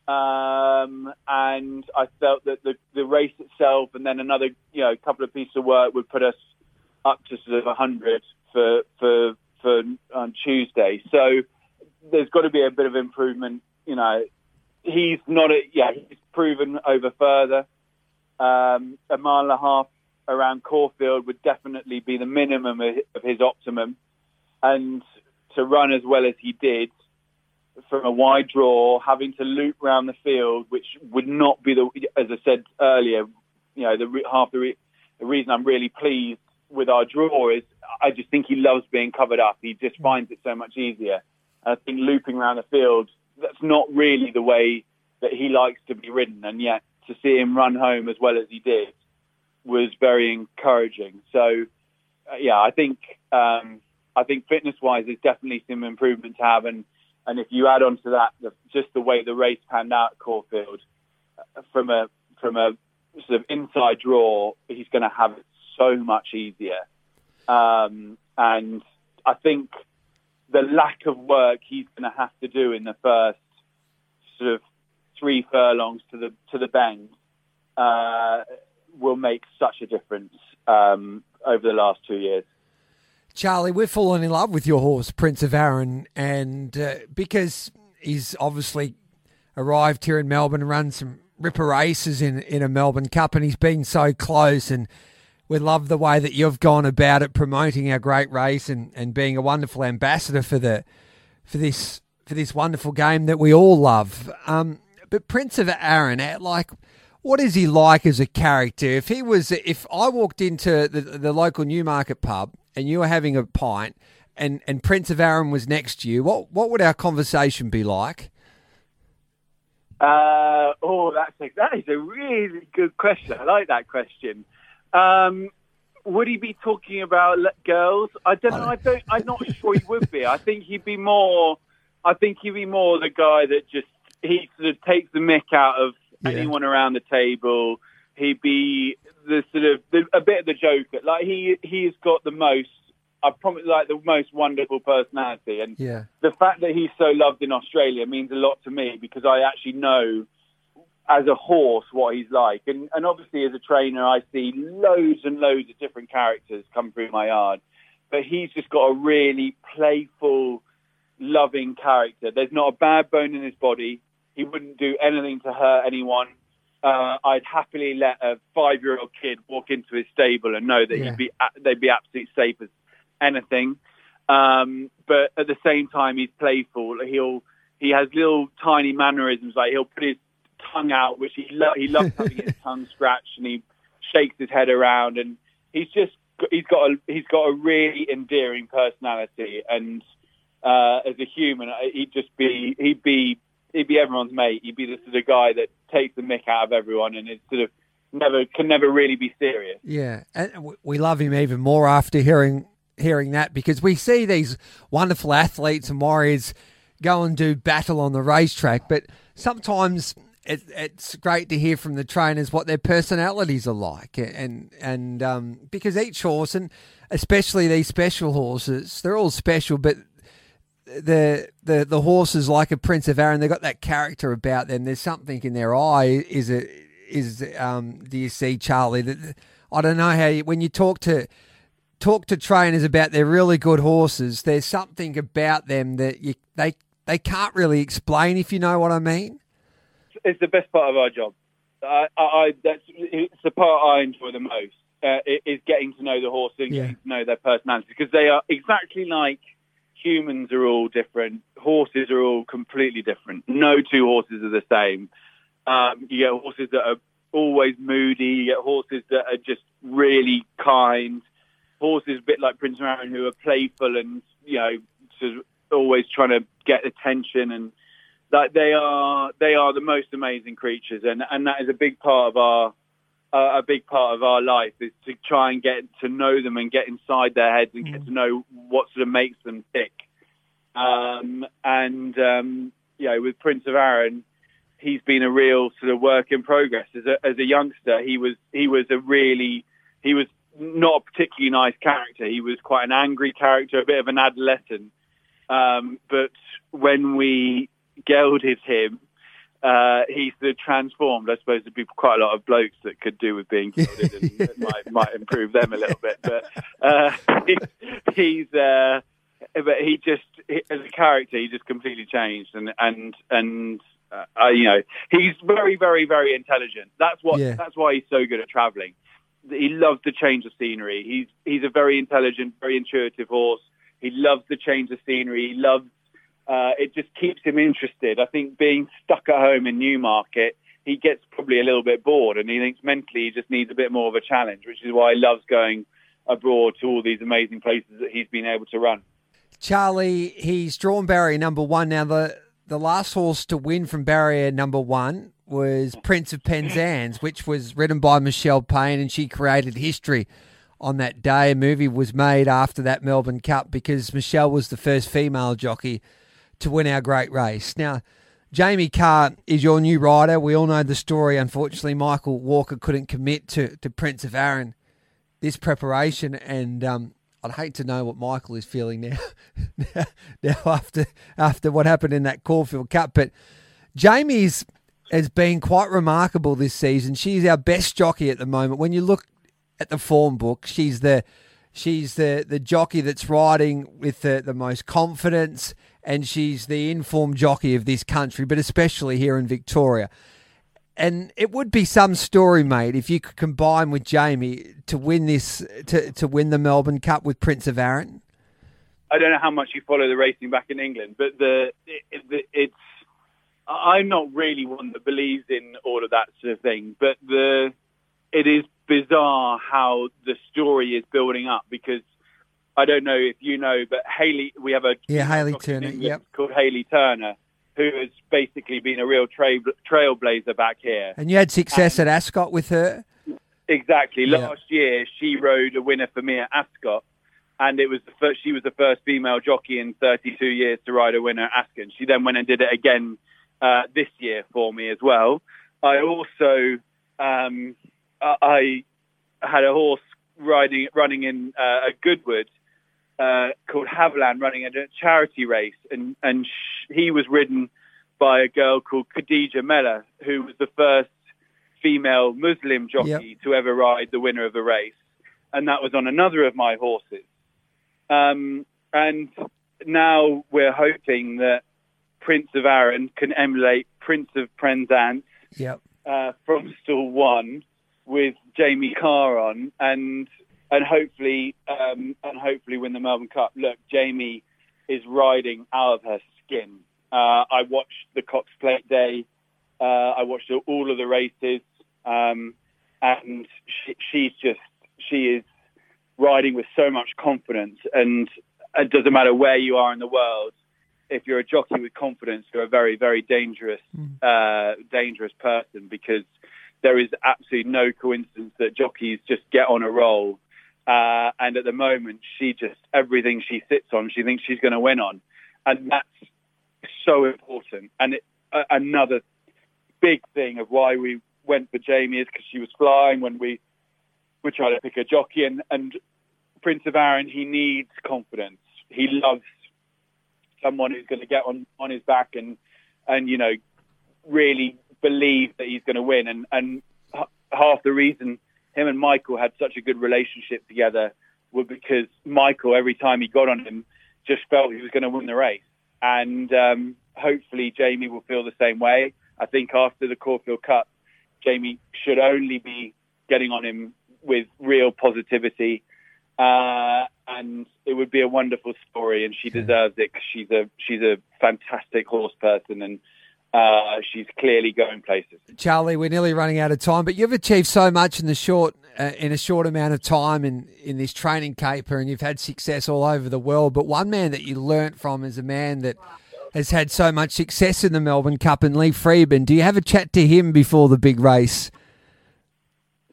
Um, and I felt that the the race itself, and then another, you know, couple of pieces of work would put us up to sort of 100 for for for on Tuesday. So there's got to be a bit of improvement. You know, he's not a, yeah, he's proven over further. Um, a mile and a half around Caulfield would definitely be the minimum of his optimum. And to run as well as he did from a wide draw, having to loop around the field, which would not be the, as I said earlier, you know, the half the, re, the reason I'm really pleased with our draw is I just think he loves being covered up. He just finds it so much easier. And I think looping around the field, that's not really the way that he likes to be ridden. And yet to see him run home as well as he did was very encouraging. So, uh, yeah, I think um, I think fitness wise, there's definitely some improvement to have. And and if you add on to that the, just the way the race panned out at Caulfield, uh, from a from a sort of inside draw, he's going to have it so much easier. Um, and I think the lack of work he's going to have to do in the first sort of three furlongs to the to the bend uh, will make such a difference um, over the last two years. Charlie, we're falling in love with your horse, Prince of Arran, and uh, because he's obviously arrived here in Melbourne and run some ripper races in in a Melbourne Cup, and he's been so close and we love the way that you've gone about it, promoting our great race and, and being a wonderful ambassador for the for this for this wonderful game that we all love. Um, but Prince of Arran, like, what is he like as a character? If he was, if I walked into the, the local Newmarket pub and you were having a pint, and, and Prince of Arran was next to you, what what would our conversation be like? Uh, oh, that's a, that is a really good question. I like that question. Um, would he be talking about girls? I don't know. I don't. I'm not sure he would be. I think he'd be more. I think he'd be more the guy that just he sort of takes the mick out of yeah. anyone around the table. He'd be the sort of the, a bit of the joker. Like he he's got the most. I promise, like the most wonderful personality, and yeah. the fact that he's so loved in Australia means a lot to me because I actually know as a horse what he's like. And, and obviously, as a trainer, I see loads and loads of different characters come through my yard. But he's just got a really playful, loving character. There's not a bad bone in his body. He wouldn't do anything to hurt anyone. Uh, I'd happily let a five-year-old kid walk into his stable and know that yeah. he'd be they'd be absolutely safe as anything. Um, but at the same time, he's playful. He'll he has little tiny mannerisms like he'll put his tongue out, which he lo- he loves having his tongue scratched, and he shakes his head around, and he's just he's got a he's got a really endearing personality, and uh, as a human, uh, he'd just be he'd be he'd be everyone's mate. He'd be the sort of guy that takes the mick out of everyone, and it's sort of never can never really be serious. Yeah, and we love him even more after hearing hearing that because we see these wonderful athletes and warriors go and do battle on the racetrack, but sometimes it, it's great to hear from the trainers what their personalities are like, and and um, because each horse, and especially these special horses, they're all special, but the the the horses like a Prince of Arran, they've got that character about them. There's something in their eye. Is it is um? Do you see Charlie? That I don't know how you, when you talk to talk to trainers about their really good horses. There's something about them that you they they can't really explain if you know what I mean it's the best part of our job. I, I, that's it's the part I enjoy the most. Uh, is getting to know the horse and yeah. getting to know their personality because they are exactly like humans are all different. Horses are all completely different. No two horses are the same. Um, you get horses that are always moody. You get horses that are just really kind. Horses a bit like Prince Arran who are playful and you know always trying to get attention and that they are they are the most amazing creatures, and and that is a big part of our a big part of our life is to try and get to know them and get inside their heads and get mm. to know what sort of makes them tick. Um, and um, you know, with Prince of Arran, he's been a real sort of work in progress. As a, as a youngster, he was he was a really he was not a particularly nice character. He was quite an angry character, a bit of an adolescent. Um, but when we gelded him, uh, he's the transformed. I suppose there'd be quite a lot of blokes that could do with being gelded and might, might improve them a little bit. But uh, he, he's uh, but he just he, as a character, he just completely changed, and and and uh, uh, you know, he's very, very, very intelligent. That's what. Yeah. That's why he's so good at traveling. He loves the change of scenery. He's he's a very intelligent, very intuitive horse. He loves the change of scenery. He loves. Uh, it just keeps him interested. I think being stuck at home in Newmarket, he gets probably a little bit bored, and he thinks mentally he just needs a bit more of a challenge, which is why he loves going abroad to all these amazing places that he's been able to run. Charlie, he's drawn barrier number one. Now, the, the last horse to win from barrier number one was Prince of Penzance, which was ridden by Michelle Payne, and she created history on that day. A movie was made after that Melbourne Cup because Michelle was the first female jockey to win our great race. Now, Jamie Kah is your new rider. We all know the story. Unfortunately, Michael Walker couldn't commit to, to Prince of Arran this preparation, and um, I'd hate to know what Michael is feeling now, now after after what happened in that Caulfield Cup. But Jamie's has been quite remarkable this season. She's our best jockey at the moment. When you look at the form book, she's the she's the the jockey that's riding with the, the most confidence, and she's the informed jockey of this country, but especially here in Victoria. And it would be some story, mate, if you could combine with Jamie to win this to to win the Melbourne Cup with Prince of Arran. I don't know how much you follow the racing back in England, but the it, it, it's I'm not really one that believes in all of that sort of thing. But the it is bizarre how the story is building up because I don't know if you know, but Hayley, we have a Yeah, Hayley Turner, yep. called Hayley Turner, who has basically been a real trail, trailblazer back here. And you had success at Ascot with her. Exactly. Yeah. Last year, she rode a winner for me at Ascot, and it was the first. She was the first female jockey in 32 years to ride a winner at Ascot. She then went and did it again uh, this year for me as well. I also um, I I had a horse riding running in uh, a Goodwood uh, called Haverland running at a charity race, and and sh- he was ridden by a girl called Khadijah Mellah, who was the first female Muslim jockey Yep. to ever ride the winner of a race, and that was on another of my horses. Um, and now we're hoping that Prince of Arran can emulate Prince of Penzance Yep. uh, from stall one with Jamie Kah on, and and hopefully um, and hopefully win the Melbourne Cup. Look, Jamie is riding out of her skin. Uh, I watched the Cox Plate Day. Uh, I watched all of the races, um, and she, she's just she is riding with so much confidence, and it doesn't matter where you are in the world. If you're a jockey with confidence, you're a very, very dangerous, uh, dangerous person because there is absolutely no coincidence that jockeys just get on a roll. Uh, and at the moment, she just everything she sits on, she thinks she's going to win on, and that's so important. And it, uh, another big thing of why we went for Jamie is because she was flying when we were trying to pick a jockey, and, and Prince of Arran, he needs confidence. He loves someone who's going to get on, on his back and and you know really believe that he's going to win. And and half the reason him and Michael had such a good relationship together were because Michael every time he got on him just felt he was going to win the race. And um, hopefully Jamie will feel the same way. I think after the Caulfield Cup, Jamie should only be getting on him with real positivity. Uh, and it would be a wonderful story, and she deserves it 'cause she's a she's a fantastic horse person, and uh, she's clearly going places. Charlie, we're nearly running out of time, but you've achieved so much in the short uh, in a short amount of time in in this training caper, and you've had success all over the world. But one man that you learnt from is a man that has had so much success in the Melbourne Cup, and Lee Freedman. Do you have a chat to him before the big race?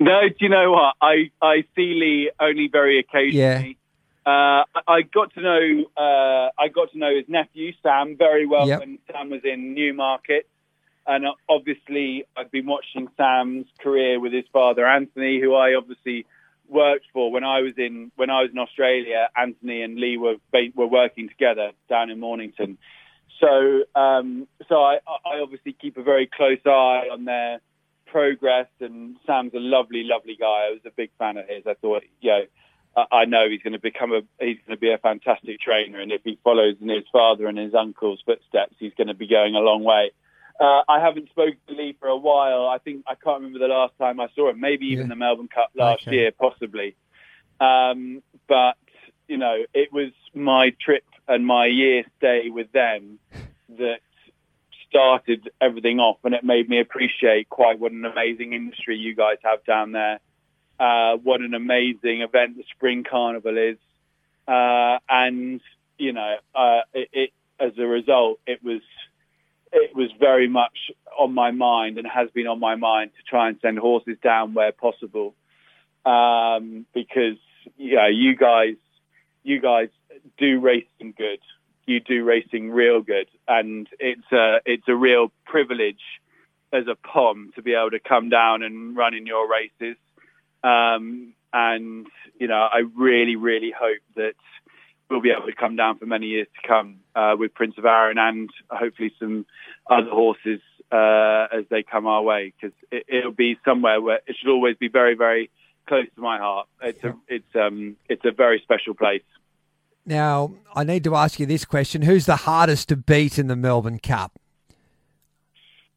No, do you know what? I, I see Lee only very occasionally. Uh, I- got to know uh, I got to know his nephew Sam very well Yep. when Sam was in Newmarket, and uh, obviously I've been watching Sam's career with his father Anthony, who I obviously worked for when I was in when I was in Australia. Anthony and Lee were were working together down in Mornington, so um, so I, I obviously keep a very close eye on their progress. And Sam's a lovely, lovely guy. I was a big fan of his. I thought, you know, I, I know he's going to become a he's going to be a fantastic trainer, and if he follows in his father and his uncle's footsteps, he's going to be going a long way. Uh, I haven't spoken to Lee for a while. I think I can't remember the last time I saw him. Maybe even Yeah. the Melbourne Cup last Okay. year, possibly. Um, but you know, it was my trip and my year stay with them that started everything off, and it made me appreciate quite what an amazing industry you guys have down there. Uh, what an amazing event the Spring Carnival is, uh, and you know, uh, it, it as a result, it was it was very much on my mind and has been on my mind to try and send horses down where possible, um, because know, you guys, you guys do racing good. You do racing real good, and it's a it's a real privilege as a pom to be able to come down and run in your races. Um, and you know, I really, really hope that we'll be able to come down for many years to come uh, with Prince of Arran and hopefully some other horses uh, as they come our way, because it, it'll be somewhere where it should always be very, very close to my heart. It's a it's um it's a very special place. Now, I need to ask you this question: Who's the hardest to beat in the Melbourne Cup?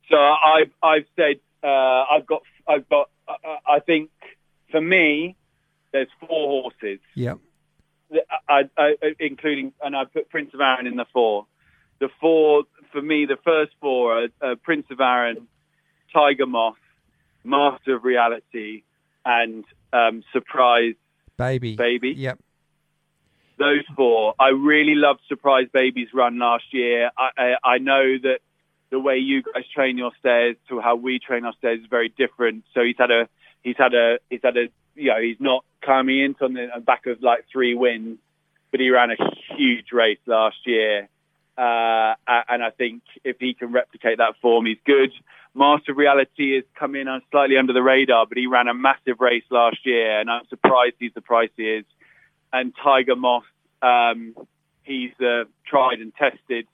So I've I've said uh, I've got I've got uh, I think for me there's four horses, Yep. I, I, including and I put Prince of Arran in the four. The four for me the first four are uh, Prince of Arran, Tiger Moth, Master of Reality, and um, Surprise Baby. Baby. Yep. those four. I really loved Surprise Baby's run last year. I, I, I know that the way you guys train your stayers to how we train our stayers is very different. So he's had a he's had a he's had a you know he's not coming into on the back of like three wins, but he ran a huge race last year. Uh, and I think if he can replicate that form, he's good. Master Reality has come in on slightly under the radar, but he ran a massive race last year, and I'm surprised he's the price he is. And Tiger Moth, um, he's a tried and tested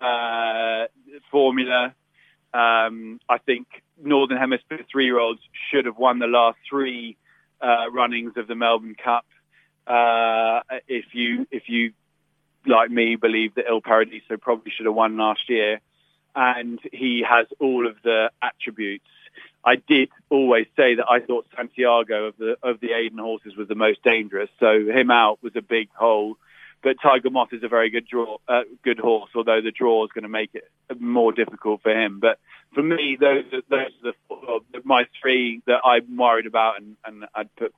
uh, formula. Um, I think Northern Hemisphere three-year-olds should have won the last three uh, runnings of the Melbourne Cup. Uh, if you if you like me believe that Il Paradiso probably should have won last year, and he has all of the attributes. I did always say that I thought Santiago of the of the Aidan horses was the most dangerous, so him out was a big hole. But Tiger Moth is a very good draw, uh, good horse. Although the draw is going to make it more difficult for him. But for me, those are, those are the, my three that I'm worried about, and, and I'd put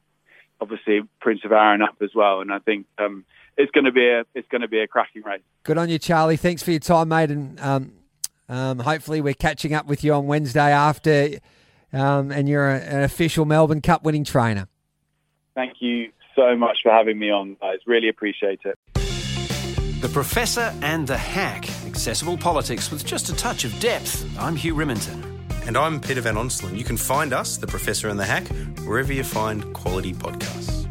obviously Prince of Arran up as well. And I think um, it's going to be a it's going to be a cracking race. Good on you, Charlie. Thanks for your time, mate. And um, um, hopefully, we're catching up with you on Wednesday after, um, and you're a, an official Melbourne Cup winning trainer. Thank you so much for having me on, guys. Really appreciate it. The Professor and the Hack. Accessible politics with just a touch of depth. I'm Hugh Riminton. And I'm Peter Van Onselen. You can find us, The Professor and the Hack, wherever you find quality podcasts.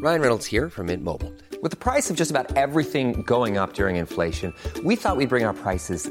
Ryan Reynolds here from Mint Mobile. With the price of just about everything going up during inflation, we thought we'd bring our prices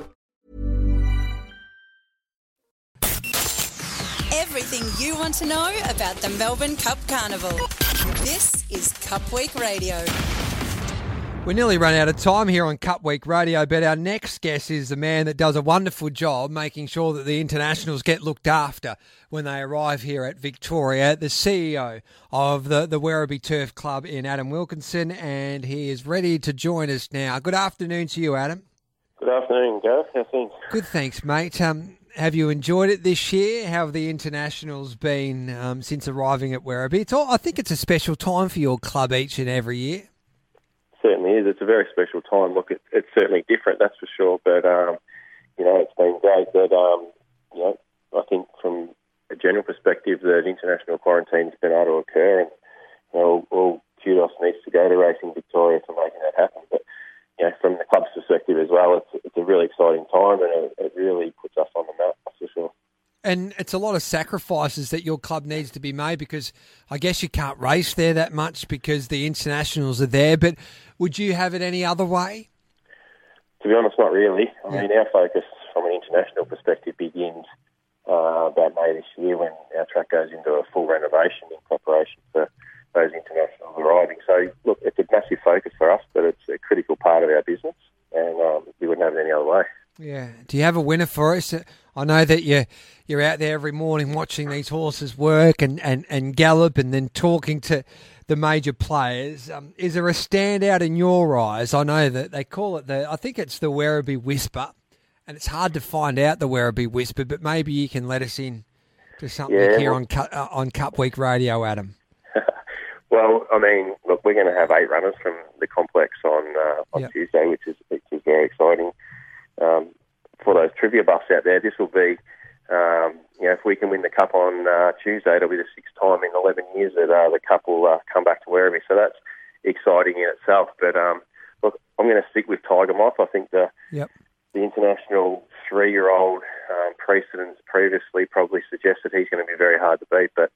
Everything you want to know about the Melbourne Cup Carnival. This is Cup Week Radio. We nearly run out of time here on Cup Week Radio, but our next guest is the man that does a wonderful job making sure that the internationals get looked after when they arrive here at Victoria. The CEO of the, the Werribee Turf Club in Adam Wilkinson, and he is ready to join us now. Good afternoon to you, Adam. Good afternoon, Gareth. How's things? Good, thanks, mate. Um, have you enjoyed it this year? How have the internationals been um, since arriving at Werribee? It's all, I think it's a special time for your club each and every year. Certainly is. It's a very special time. Look, it, it's certainly different, that's for sure. But um, you know, it's been great. That um, you know, I think from a general perspective, that international quarantine's been able to occur, and you know, all kudos needs to go to Racing Victoria for making that happen. But you know, from the club's perspective as well, it's it's a really exciting time, and it, it really puts us on the map for sure. And it's a lot of sacrifices that your club needs to be made because I guess you can't race there that much because the internationals are there. But would you have it any other way? To be honest, not really. I mean, our focus from an international perspective begins uh, about May this year when our track goes into a full renovation in preparation for those internationals arriving. So, look, it's a massive focus for us, but it's a critical part of our business, and um, we wouldn't have it any other way. Yeah. Do you have a winner for us? I know that you you're out there every morning watching these horses work and, and, and gallop and then talking to the major players. Um, is there a standout in your eyes? I know that they call it the I think it's the Werribee Whisper, and it's hard to find out the Werribee Whisper, but maybe you can let us in to something Yeah, here well- on uh, on Cup Week Radio, Adam. Well, I mean, look, we're going to have eight runners from the complex on uh, on Yep. Tuesday, which is which is very exciting. Um, for those trivia buffs out there, this will be, um, you know, if we can win the cup on uh, Tuesday, it'll be the sixth time in 11 years that uh, the cup will uh, come back to Werribee. So that's exciting in itself. But um, look, I'm going to stick with Tiger Moth. I think the Yep. the international three-year-old um, precedents previously probably suggested he's going to be very hard to beat. But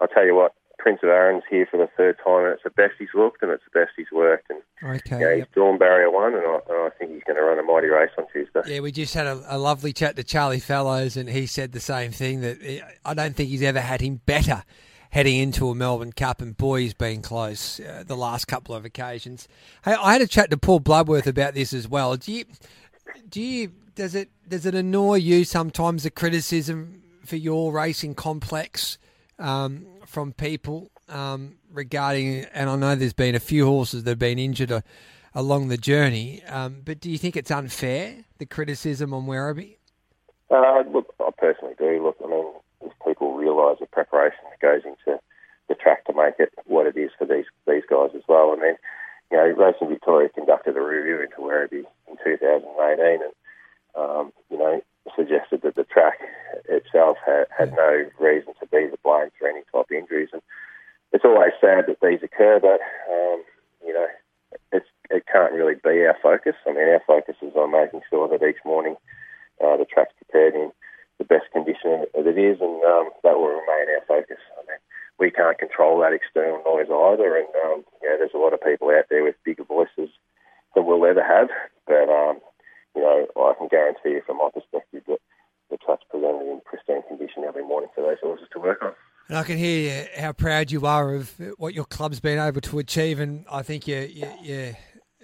I'll tell you what, Prince of Arran's here for the third time, and it's the best he's looked and it's the best he's worked. And Okay. you know, he's drawn barrier one, and I, and I think he's going to run a mighty race on Tuesday. Yeah, we just had a, a lovely chat to Charlie Fellowes, and he said the same thing that eh, I don't think he's ever had him better heading into a Melbourne Cup, and boy, he's been close uh, the last couple of occasions. Hey, I had a chat to Paul Bloodworth about this as well. Do you, do you, does it, does it annoy you sometimes the criticism for your racing complex um, from people um, regarding? And I know there's been a few horses that have been injured. Uh, along the journey. Um, but do you think it's unfair the criticism on Werribee? Uh, look, I personally do. Look, I mean, if people realise the preparation that goes into the track to make it what it is for these these guys as well, and then you know, Racing Victoria conducted a review into Werribee in 2018, and um, you know, suggested that the track itself had, had no reason to be the blame for any type of injuries, and it's always sad that these occur, but um, you know, it's it can't really be our focus. I mean, our focus is on making sure that each morning uh, the track's prepared in the best condition that it is, and um, that will remain our focus. I mean, we can't control that external noise either, and um, yeah, there's a lot of people out there with bigger voices than we'll ever have. But um, you know, I can guarantee you, from my perspective, that the track's presented in pristine condition every morning for those horses to work on. And I can hear how proud you are of what your club's been able to achieve, and I think you, you, you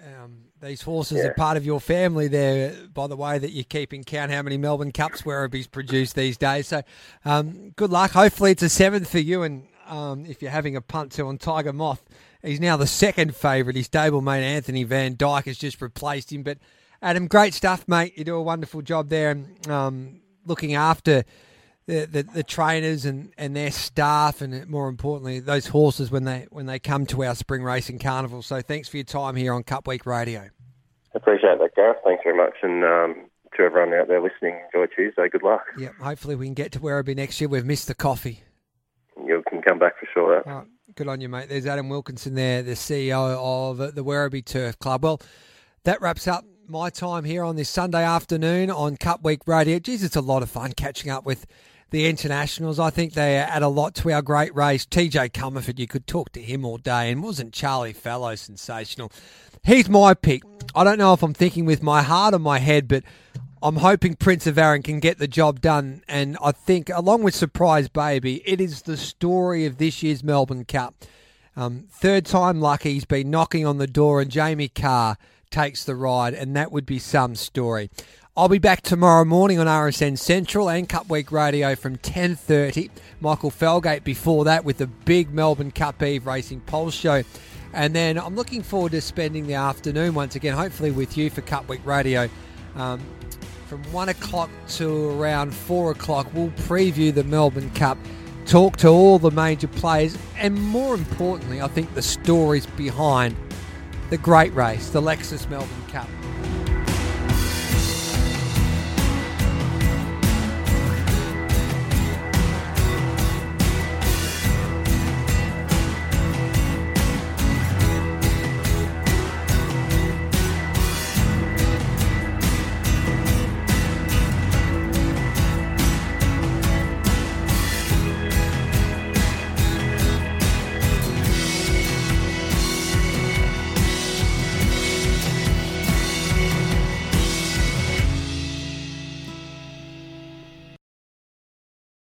um, these horses Yeah. are part of your family. There, by the way, that you're keeping count how many Melbourne Cups Werribee's produced these days. So, um, good luck. Hopefully, it's a seventh for you. And um, if you're having a punt to on Tiger Moth, he's now the second favourite. His stablemate Anthony Van Dyke has just replaced him. But Adam, great stuff, mate. You do a wonderful job there, um, looking after the, the, the trainers and, and their staff, and more importantly, those horses when they when they come to our spring racing carnival. So thanks for your time here on Cup Week Radio. Appreciate that, Gareth. Thanks very much, and um, to everyone out there listening, enjoy Tuesday. Good luck. Yep, hopefully we can get to Werribee next year. We've missed the coffee. You can come back for sure. Right, good on you, mate. There's Adam Wilkinson there, the CEO of the Werribee Turf Club. Well, that wraps up my time here on this Sunday afternoon on Cup Week Radio. Geez, it's a lot of fun catching up with the internationals. I think they add a lot to our great race. TJ Comerford, you could talk to him all day, and wasn't Charlie Fellowes sensational? He's my pick. I don't know if I'm thinking with my heart or my head, but I'm hoping Prince of Arran can get the job done. And I think, along with Surprise Baby, it is the story of this year's Melbourne Cup. Um, third time lucky, he's been knocking on the door, and Jamie Kah takes the ride, and that would be some story. I'll be back tomorrow morning on RSN Central and Cup Week Radio from 10.30. Michael Felgate before that with the big Melbourne Cup Eve Racing Pulse Show. And then I'm looking forward to spending the afternoon once again, hopefully with you for Cup Week Radio. Um, from 1 o'clock to around 4 o'clock, we'll preview the Melbourne Cup, talk to all the major players, and more importantly, I think the stories behind the great race, the Lexus Melbourne Cup.